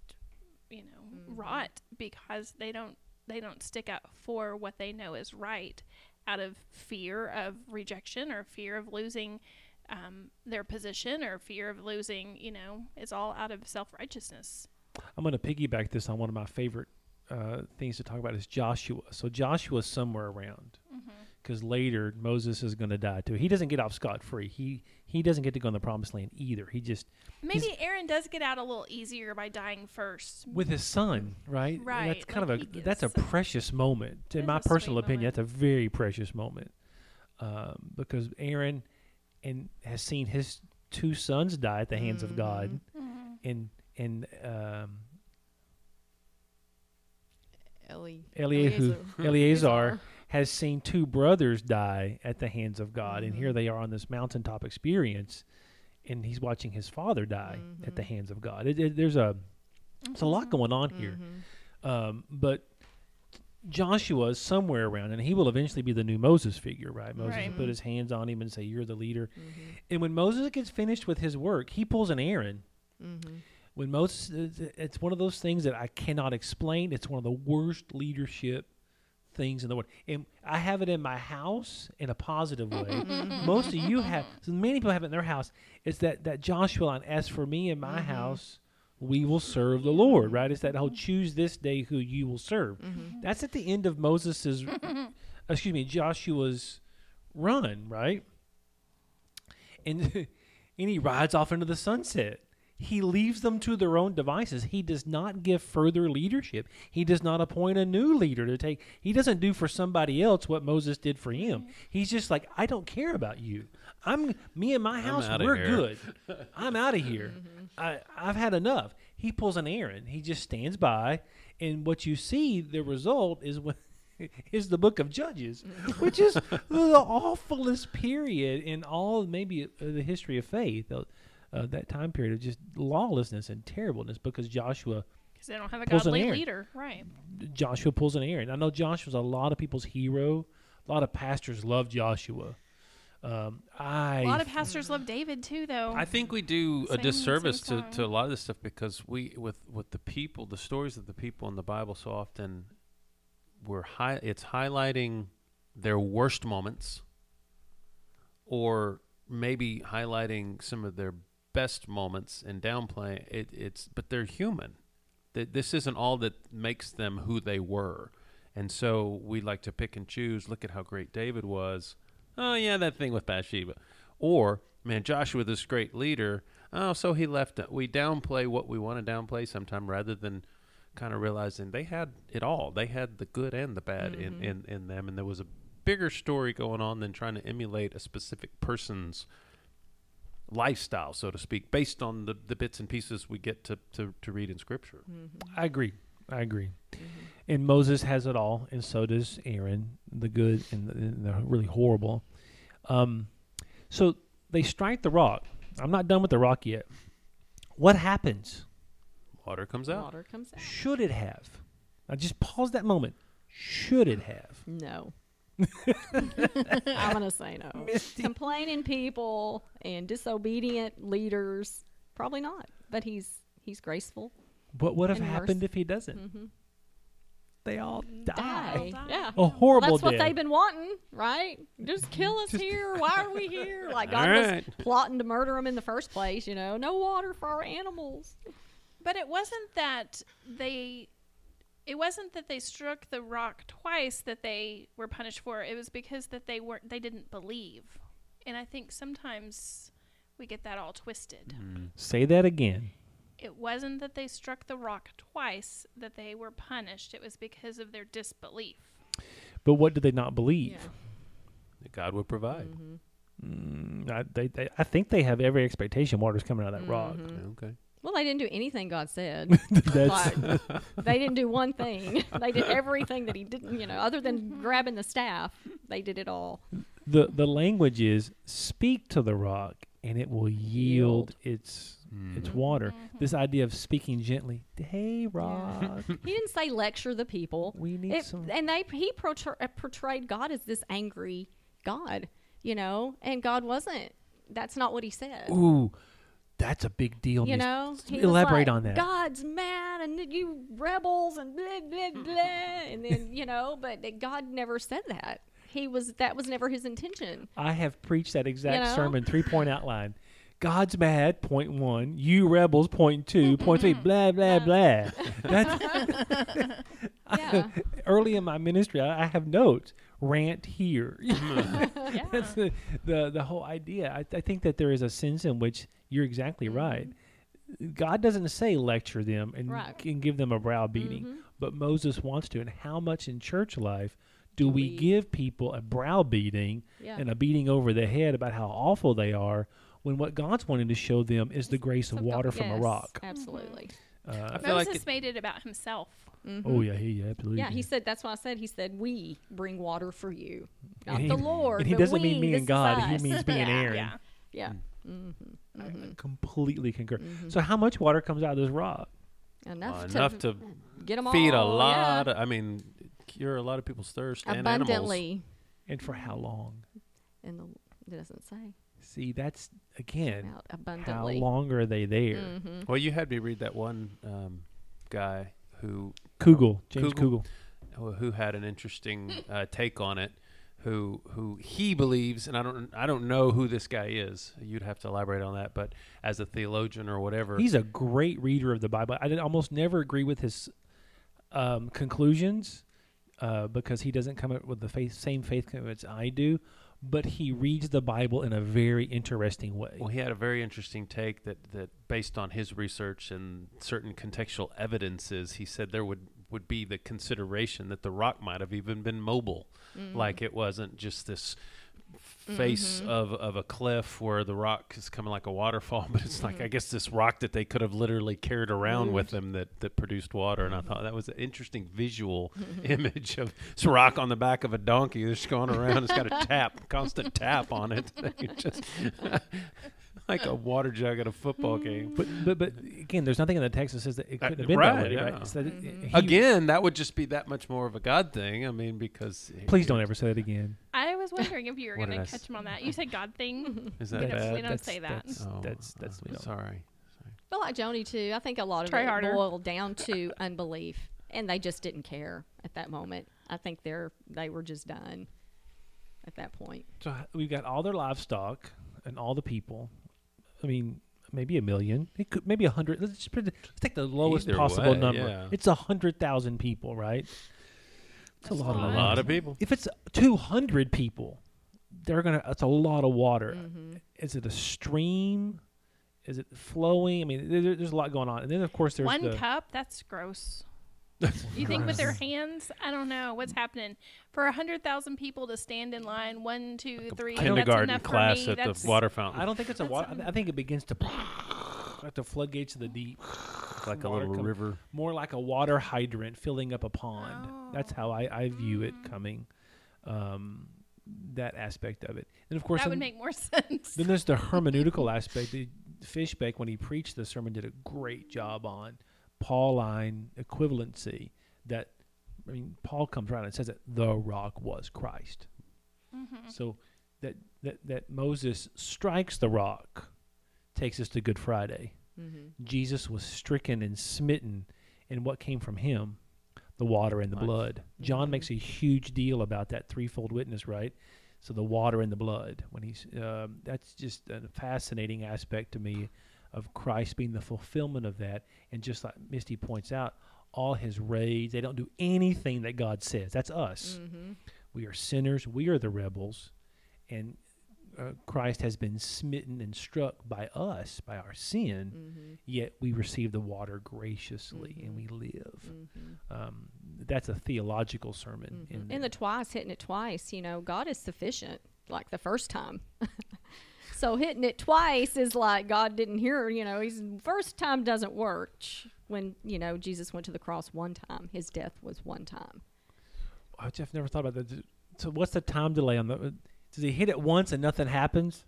you know rot because they don't they don't stick up for what they know is right out of fear of rejection or fear of losing um, their position or fear of losing you know it's all out of self-righteousness I'm going to piggyback this on one of my favorite uh, things to talk about is Joshua. So Joshua's somewhere around. because later Moses is going to die too. He doesn't get off scot free. He he doesn't get to go in the promised land either. He just Maybe Aaron does get out a little easier by dying first. with his son, right? And Right, That's kind like of a that's a precious moment. It In my personal opinion, moment. that's a very precious moment um, because Aaron and has seen his two sons die at the hands of God, Mm-hmm. and and um, Eli- Eliezer. Eleazar has seen two brothers die at the hands of God, and here Mhm. they are on this mountaintop experience, and he's watching his father die at the Mhm. hands of God. It, it, there's a there's a lot going on Mm-hmm. here, um, but Joshua is somewhere around, and he will eventually be the new Moses figure, right? Moses Right. will put his hands on him and say, "You're the leader." Mm-hmm. And when Moses gets finished with his work, he pulls an Aaron. Mm-hmm. When Moses, uh, it's- it's one of those things that I cannot explain. It's one of the worst leadership things in the world, and I have it in my house in a positive way. Mm-hmm. Most of you have, so many people have it in their house. It's that that Joshua line. As for me and my mm-hmm. house, we will serve the Lord. Right? It's that whole mm-hmm. choose this day who you will serve. Mm-hmm. That's at the end of Moses's, excuse me, Joshua's run, right? And and he rides off into the sunset. He leaves them to their own devices. He does not give further leadership. He does not appoint a new leader to take. He doesn't do for somebody else what Moses did for him. He's just like, I don't care about you. I'm me and my house. We're here." good. I'm out of here. I, I've had enough. He pulls an Aaron. He just stands by, and what you see, the result is when is the book of Judges, which is the awfulest period in all maybe uh, the history of faith. Uh, uh, that time period of just lawlessness and terribleness because Joshua Because they don't have a Pulls an godly Aaron. leader. Right. Joshua pulls an Aaron. I know Joshua's a lot of people's hero. A lot of pastors love Joshua. Um, I A lot of pastors love David too, though. I think we do a disservice to, to a lot of this stuff because we with with the people, the stories of the people in the Bible, so often we're high. It's highlighting their worst moments, or maybe highlighting some of their best moments and downplaying it. It's but they're human. Th- This isn't all that makes them who they were, and so we like to pick and choose. Look at how great David was. Oh yeah, that thing with Bathsheba. Or man, Joshua, this great leader. Oh, so he left. We downplay what we want to downplay sometime, rather than kind of realizing they had it all. They had the good and the bad in, mm-hmm. in in them, and there was a bigger story going on than trying to emulate a specific person's lifestyle, so to speak, based on the, the bits and pieces we get to, to, to read in Scripture. I agree. I agree. And Moses has it all, and so does Aaron, the good and the, and the really horrible. Um, so they strike the rock. I'm not done with the rock yet. What happens? Water comes out. Water comes out. Should it have? Now just pause that moment. Should it have? No. I'm gonna say no. Complaining people and disobedient leaders, probably not. But he's he's graceful. What would have happened mercy. if he doesn't? Mm-hmm. They all die. Die. die. Yeah. A horrible Well, that's what death. they've been wanting, right? Just kill us Just- here. Why are we here? Like All God was plotting to murder them in the first place. You know, no water for our animals. But it wasn't that they it wasn't that they struck the rock twice that they were punished for. It was because that they weren't they didn't believe. And I think sometimes we get that all twisted. Say that again. It wasn't that they struck the rock twice that they were punished. It was because of their disbelief. But what did they not believe? that God would provide. Mm, I, they, they, I think they have every expectation water's coming out of that rock. Mm-hmm. Okay. Well, they didn't do anything God said. That's, Like, they didn't do one thing. They did everything that He didn't. You know, other than grabbing the staff, they did it all. the the language is speak to the rock and it will yield, Yield. its its water. This idea of speaking gently. Hey rock, He didn't say lecture the people. we need It, some. and they he portray, uh, portrayed God as this angry God, you know, and God wasn't. That's not what he said. Ooh, that's a big deal. you know, elaborate like, on that. God's mad, and you rebels, and blah blah blah, and then you know, but God never said that. He was that was never his intention. I have preached that exact know? sermon, three point outline. God's mad, point one. You rebels, point two. Point three, blah, blah, blah. That's Yeah, early in my ministry, I, I have notes. rant here. Yeah. That's the, the the whole idea. I, I think that there is a sense in which you're exactly Mm-hmm. right. God doesn't say lecture them and, Right. and give them a brow beating, Mhm. but Moses wants to. And how much in church life do Do we, we- give people a brow beating Yeah. and a beating over the head about how awful they are when what God's wanting to show them is the grace of So God- water from a rock? Absolutely. Uh, I feel like Moses it- made it about himself. Mhm. oh yeah, he absolutely. Yeah, he did. said that's why I said he said we bring water for you, not he- the Lord. and he but doesn't we, mean me and God. He means me and yeah. Aaron. Yeah. Yeah, Mm. Hmm I completely concur. Mhm. So how much water comes out of this rock? enough, Uh, to, enough to get them feed a lot. yeah. Of, I mean, cure a lot of people's thirst and animals. abundantly. And for how long? In the it doesn't say See, that's again, about how long are they there? hmm Well, you had me read that one um, guy who Kugel, James Kugel? Kugel. who had an interesting uh, take on it. Who who he believes, and I don't I don't know who this guy is. You'd have to elaborate on that. But as a theologian or whatever, He's a great reader of the Bible. I did almost never agree with his um, conclusions uh, because he doesn't come up with the faith, same faith commitments I do. But he reads the Bible in a very interesting way. Well, he had a very interesting take that, that based on his research and certain contextual evidences, he said there would, would be the consideration that the rock might have even been mobile. Mm-hmm. Like it wasn't just this face Mhm. of, of a cliff where the rock is coming like a waterfall, but it's Mm-hmm. like, I guess, this rock that they could have literally carried around with them that, that produced water. And I thought that was an interesting visual image of this rock on the back of a donkey that's going around. It's got a tap, constant tap on it. just like a water jug at a football game. But, but but again, there's nothing in the text that says that it Uh, couldn't have been right, that way, yeah. right? So that he- Again, that would just be that much more of a God thing. I mean, because please don't ever say it again. I was wondering if you were going to I catch him on that. You said God thing. Is that We don't- bad? we don't say that. That's Oh, that's, that's we uh, sorry. I like Joni too. I think a lot of Try it harder. boiled down to unbelief, and they just didn't care at that moment. I think they're they were just done at that point. So we've got all their livestock and all the people. I mean, maybe a million. It could maybe a hundred. Let's just put it, let's take the lowest Either possible way, number. yeah. It's a hundred thousand people, right? It's a That's lot a of A lot. lot of people. If it's two hundred people, they're gonna. That's a lot of water. Mm-hmm. Is it a stream? Is it flowing? I mean, there, there's a lot going on. And then of course there's One the cup? That's gross. You think with their hands? I don't know what's happening. For a hundred thousand people to stand in line, one, two, three. that's Kindergarten enough for class me. at That's, the water fountain. I don't think it's a That's water. I think it begins to like the floodgates of the deep. like a little come- river. more like a water hydrant filling up a pond. That's Oh. how I, I view it Mm. coming. Um, that aspect of it, and of course, That then, would make more sense. then there's the hermeneutical aspect. The Fishbeck, when he preached the sermon, did a great job on Pauline equivalency. That I mean, Paul comes around and says that the rock was Christ. Mhm. So that that that Moses strikes the rock takes us to Good Friday. Mm-hmm. Jesus was stricken and smitten, and what came from him? The water and the Life. blood. John Mhm. makes a huge deal about that threefold witness, right? So the water and the blood. When he's um, that's just a fascinating aspect to me of Christ being the fulfillment of that. And just like Misty points out, all his raids, they don't do anything that God says. That's us. Mm-hmm. We are sinners. We are the rebels, and uh, Christ has been smitten and struck by us, by our sin. Mm-hmm. Yet we receive the water graciously, and we live. Mm-hmm. Um, that's a theological sermon. Mhm. In And the twice, hitting it twice, you know, God is sufficient, like the first time. so hitting it twice is like God didn't hear, you know, he's first time doesn't work. When, you know, Jesus went to the cross one time, his death was one time. oh, Jeff never thought about that. So what's the time delay on the? Does he hit it once and nothing happens?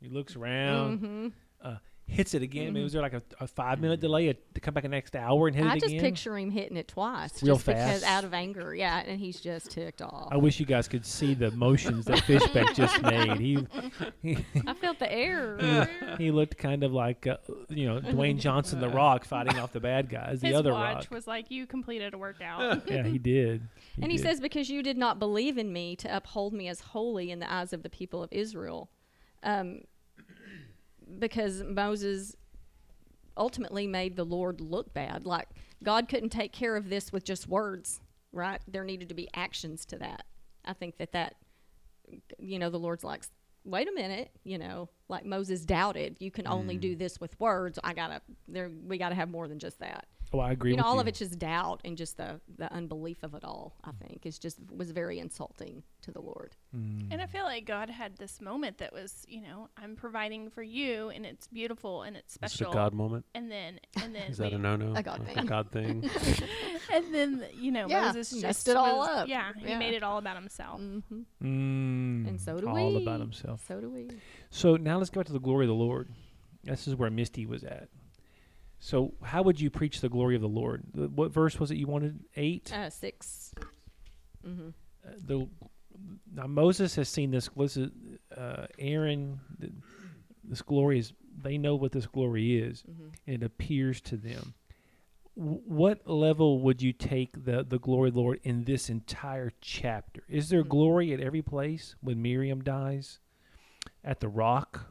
He looks around, Mm-hmm. uh, hits it again. Maybe Mhm. was there like a, a five minute delay to come back the next hour and hit I it again? I just picture him hitting it twice, Real just because fast. out of anger, yeah, and he's just ticked off. I wish you guys could see the motions that Fishbeck just made. He, he I felt the air. he looked kind of like uh, you know Dwayne Johnson, the Rock, fighting off the bad guys, the His other watch Rock. was like, "You completed a workout." Yeah, he did. and he did. says, Because you did not believe in me to uphold me as holy in the eyes of the people of Israel. Um, because Moses ultimately made the Lord look bad. Like, God couldn't take care of this with just words, right? There needed to be actions to that. I think that that, you know, the Lord's like, wait a minute, you know, like Moses doubted, you can only Mm. do this with words. I gotta, there, we gotta have more than just that. Oh, I agree. you know, with all you. of it's just doubt and just the the unbelief of it all. I think is just was very insulting to the Lord. Mm. And I feel like God had this moment that was, you know, I'm providing for you, and it's beautiful and it's special. It's a. God moment? And then, and then, Is that a no-no? A God Like thing. A God thing. and then, you know, Yeah, Moses just messed it all was- up. Yeah, he Yeah. made it all about himself. Mm-hmm. Mm, And so do all we. about himself. So do we. So now let's go back to the glory of the Lord. This is where Misty was at. So how would you preach the glory of the Lord? The- What verse was it you wanted? Eight. Uh, 6 Mm-hmm. Uh, the now Moses has seen this. This is uh, Aaron. th- This glory is. They know what this glory is, Mm-hmm. and it appears to them. W- what level would you take the the glory of the Lord in this entire chapter? Is there Mm. glory at every place when Miriam dies, at the rock,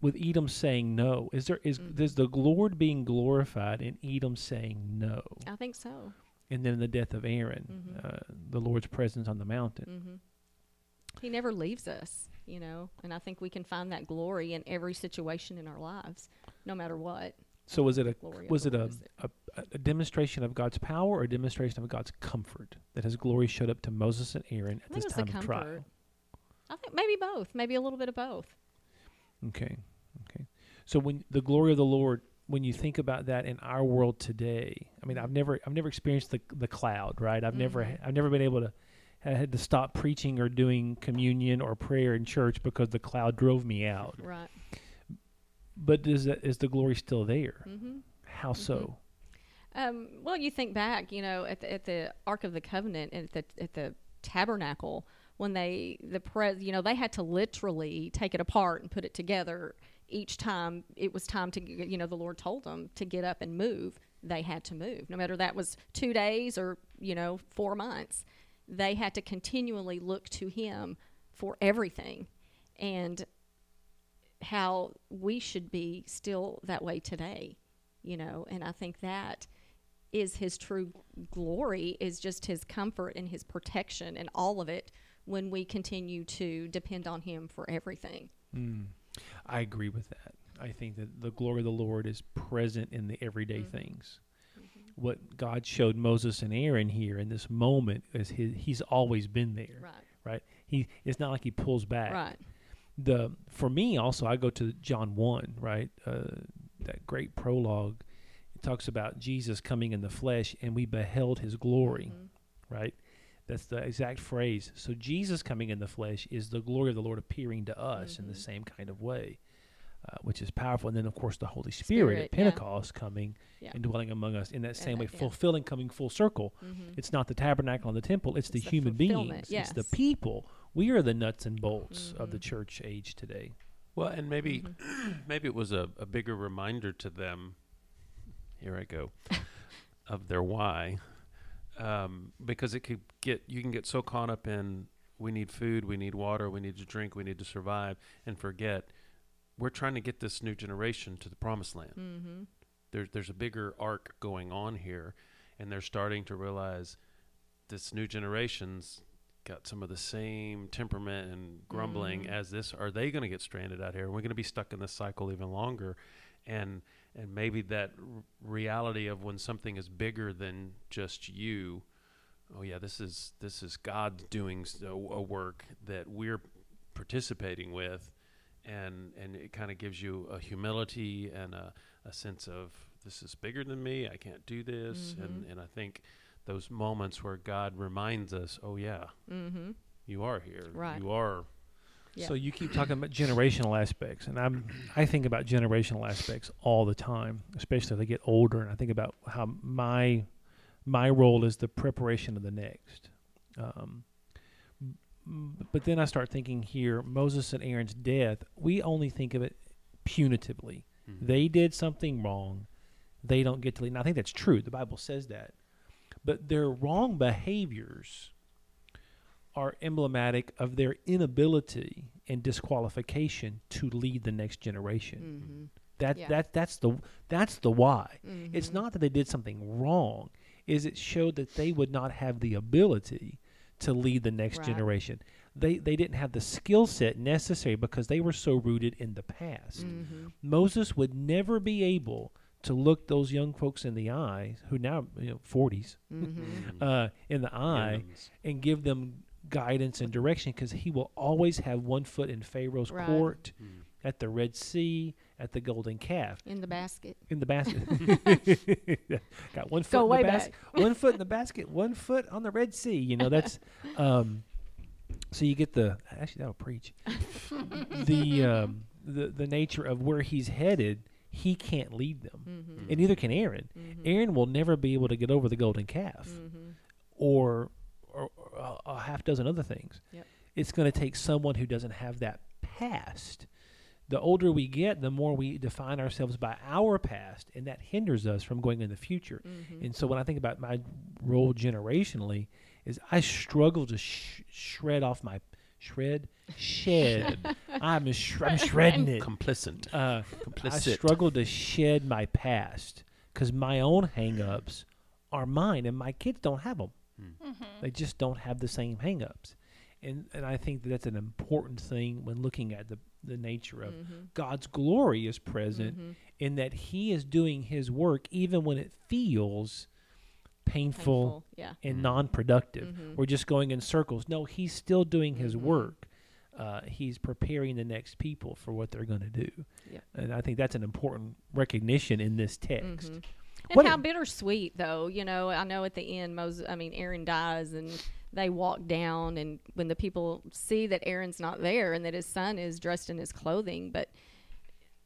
with Edom saying no? Is there is Mhm. there's the Lord being glorified and Edom saying no, I think so. and then the death of Aaron, Mhm. uh, the Lord's presence on the mountain. Mm-hmm. He never leaves us, you know, and I think we can find that glory in every situation in our lives, no matter what. So was it a Glory was it a, Lord is there. a a demonstration of God's power or a demonstration of God's comfort that His glory showed up to Moses and Aaron at this time of trial? I think maybe both, maybe a little bit of both. Okay. So when the glory of the Lord, when you think about that in our world today, I mean, I've never I've never experienced the the cloud, right? I've never Mhm. I've never been able to I had to stop preaching or doing communion or prayer in church because the cloud drove me out. Right. But is that is the glory still there? Mm-hmm. How so? Um, well, you think back, you know, at the, at the Ark of the Covenant at the at the tabernacle when they the pres, you know, they had to literally take it apart and put it together each time it was time to you know the Lord told them to get up and move. They had to move, no matter that was two days or you know four months. They had to continually look to Him for everything, and how we should be still that way today you know and i think that is his true glory is just his comfort and his protection and all of it when we continue to depend on him for everything Mm. I agree with that. I think that the glory of the Lord is present in the everyday Mhm. things. What God showed Moses and Aaron here in this moment is his, he's always been there. right He it's not like he pulls back. right The for me also I go to John one right uh, that great prologue. It talks about Jesus coming in the flesh and we beheld his glory. Mhm. Right. That's the exact phrase. So Jesus coming in the flesh is the glory of the Lord appearing to us in the Mhm. same kind of way, uh, which is powerful. And then, of course, the Holy Spirit, Spirit, at yeah. Pentecost coming Yeah. and dwelling among us in that same way, that- yeah. fulfilling, coming full circle. Mhm. It's not the tabernacle and the temple; it's, the It's the human fulfillment, beings. It's the people. We are the nuts and bolts of the Mhm. church age today. Well, and maybe Mm-hmm. maybe it was a, a bigger reminder to them. Here I go, of their why, um, because it could get you can get so caught up in we need food, we need water, we need to drink, we need to survive, and forget we're trying to get this new generation to the promised land. Mhm. There's there's a bigger arc going on here, and they're starting to realize this new generation's got some of the same temperament and grumbling Mhm. as this. Are they going to get stranded out here? We're we going to be stuck in this cycle even longer? And and maybe that r- reality of when something is bigger than just you. Oh yeah, this is this is God doing a work that we're participating with, and and it kind of gives you a humility and a, a sense of this is bigger than me. I can't do this, and Mhm. and I think those moments where God reminds us, oh yeah, Mhm. you are here. Right. You are. Yeah. So you keep talking about generational aspects, and I'm I think about generational aspects all the time, especially as I get older, and I think about how my my role is the preparation of the next. Um, but then I start thinking here, Moses and Aaron's death. We only think of it punitively. Mhm. They did something wrong. They don't get to lead. And I think that's true. The Bible says that. But their wrong behaviors are emblematic of their inability and disqualification to lead the next generation. Mhm. That Yeah. that that's the that's the why. It's Mhm. not that they did something wrong. Is it showed that they would not have the ability to lead the next Right. generation. They they didn't have the skill set necessary because they were so rooted in the past. Mm-hmm. Moses would never be able to look those young folks in the eye who now you know 40s Mm-hmm. uh, in the eye Hymns. and give them guidance and direction because he will always have one foot in Pharaoh's Right. court, Mm. at the Red Sea, at the Golden Calf, In the basket. in the basket. Got one foot Go in way the basket, one foot in the basket, one foot on the Red Sea. You know that's. Um, so you get the actually that'll preach. the um, the the nature of where he's headed, he can't lead them, Mm-hmm. and neither can Aaron. Aaron will never be able to get over the golden calf, Mm-hmm. or or, or a, a half dozen other things. Yep. It's going to take someone who doesn't have that past. The older we get, the more we define ourselves by our past, and that hinders us from going in the future. Mm-hmm. And so, when I think about my role generationally, is I struggle to sh- shred off my shred shed. I'm sh- I'm shredding it. Complicit. Uh, I Complicit. struggle to shed my past because my own hang-ups are mine, and my kids don't have them. They just don't have the same hang-ups. And, and I think that that's an important thing when looking at the, the nature of Mm-hmm. God's glory is present in that He is doing His work even when it feels painful, Yeah. and Mhm. non-productive. Mhm. We're just going in circles. No, He's still doing His Mhm. work. Uh, he's preparing the next people for what they're going to do, Yep. and I think that's an important recognition in this text. And What how bittersweet, though. You know, I know at the end, Moses, I mean, Aaron dies, and they walk down, and when the people see that Aaron's not there and that his son is dressed in his clothing, but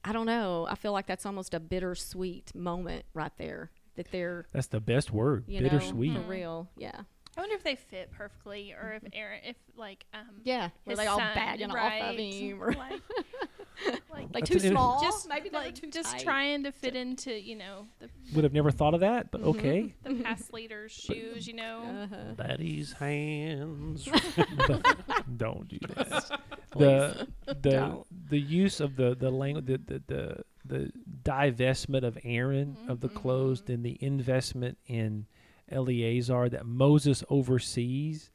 I don't know. I feel like that's almost a bittersweet moment right there. That they're, That's the best word, bittersweet. know, for real. Yeah. I wonder if they fit perfectly, or if Aaron, if like um, Yeah. Were they all son- bagging right, off of him? Or like, like like too an inter- small? just Maybe like too just tight. trying to fit into you know the Would have never thought of that, but Mhm. okay. the past leader's shoes, you know. Uh-huh. Daddy's hands. Don't do that. the the Don't. the use of the the language the, the the the divestment of Aaron of the clothes, Mhm. then the investment in Eleazar that Moses oversees,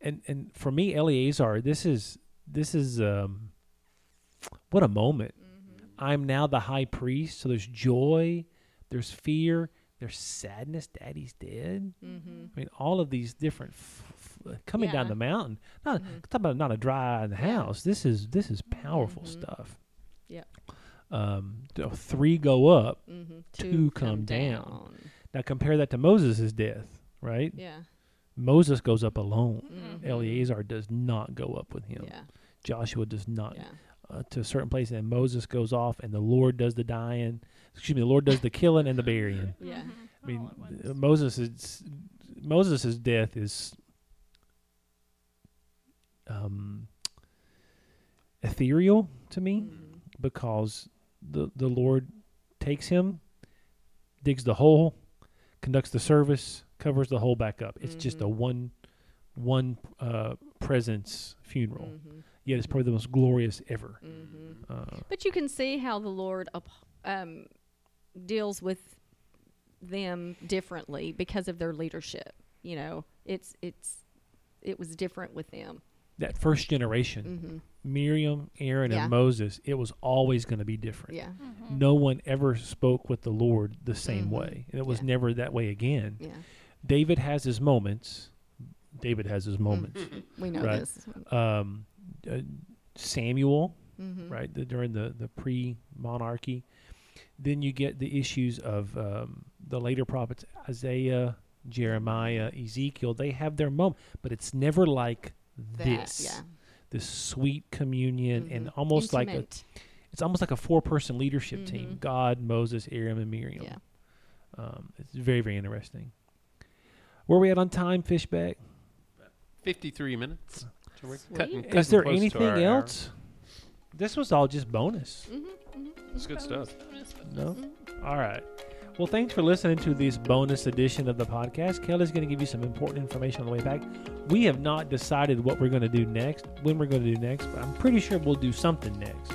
and and for me Eleazar, this is this is um what a moment. Mm-hmm. I'm now the high priest, so there's joy, there's fear, there's sadness. Daddy's dead. Mm-hmm. I mean, all of these different f- f- coming down the mountain. Not Mhm. talk about not a dry eye in the house. This is this is powerful Mhm. stuff. Yeah Um, three go up. Mm-hmm. Two come down. Now compare that to Moses' death, right? Yeah. Moses goes up alone. Mhm. Eleazar does not go up with him. Yeah. Joshua does not Yeah. uh, to a certain place, and Moses goes off, and the Lord does the dying. Excuse me, the Lord does the killing and the burying. Yeah. Mhm. I mean, All at once. uh, Moses is Moses' death is um, ethereal to me Mhm. because the the Lord takes him, digs the hole, conducts the service, covers the hole back up. It's just a Mhm. one one uh, presence funeral. Mhm. Yet it's probably the most glorious ever. Mhm. Uh, But you can see how the Lord up, um, deals with them differently because of their leadership. You know, it's it's it was different with them. That first generation, Mm-hmm. Miriam, Aaron, Yeah. and Moses, it was always going to be different. Yeah, Mhm. No one ever spoke with the Lord the same Mhm. way, and it was Yeah. never that way again. yeah. David has his moments. David has his moments. We know Right. this. Um, uh, Samuel, Mm-hmm. right, the, during the the pre monarchy. Then you get the issues of um, the later prophets, Isaiah, Jeremiah, Ezekiel. They have their moment, but it's never like this. yeah. This sweet communion and Mhm. almost like a it's almost like a four person leadership team Mhm. God, Moses, Aaron, and Miriam. Yeah. Um, it's very, very interesting. Where are we at on time, Fishbeck? 53 minutes. So we're Sweet. cutting, Is there anything our hour. else? This was all just bonus. Mhm, mhm. It's good stuff. No? All right. Well, thanks for listening to this bonus edition of the podcast. Kelly's going to give you some important information on the way back. We have not decided what we're going to do next, when we're going to do next, but I'm pretty sure we'll do something next.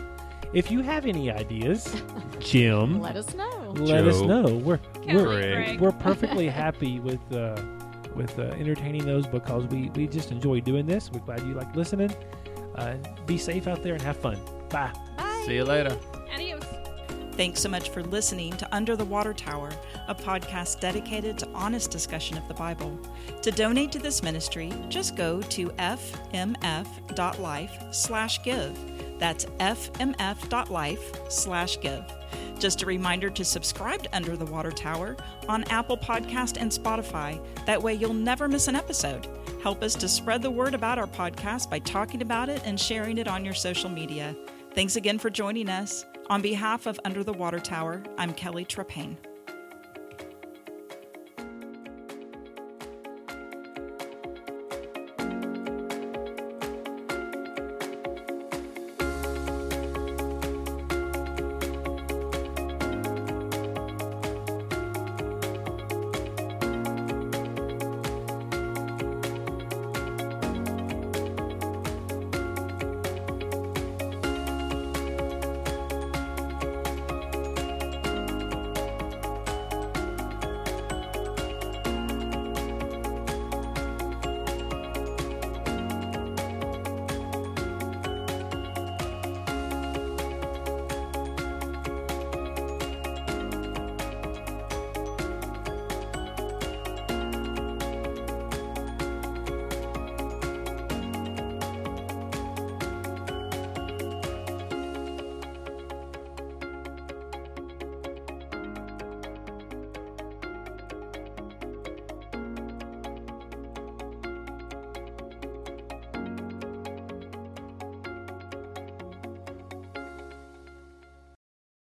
If you have any ideas, Jim, Let us know. let us know. We're Kelly, we're, Greg. we're perfectly happy with uh, with uh, entertaining those because we, we just enjoy doing this. We're glad you like listening. Uh, be safe out there and have fun. Bye. See you later. Thanks so much for listening to Under the Water Tower, a podcast dedicated to honest discussion of the Bible. To donate to this ministry, just go to fmf.life slash give. That's fmf.life slash give. Just a reminder to subscribe to Under the Water Tower on Apple Podcast and Spotify. That way you'll never miss an episode. Help us to spread the word about our podcast by talking about it and sharing it on your social media. Thanks again for joining us. On behalf of Under the Water Tower, I'm Kelly Trepane.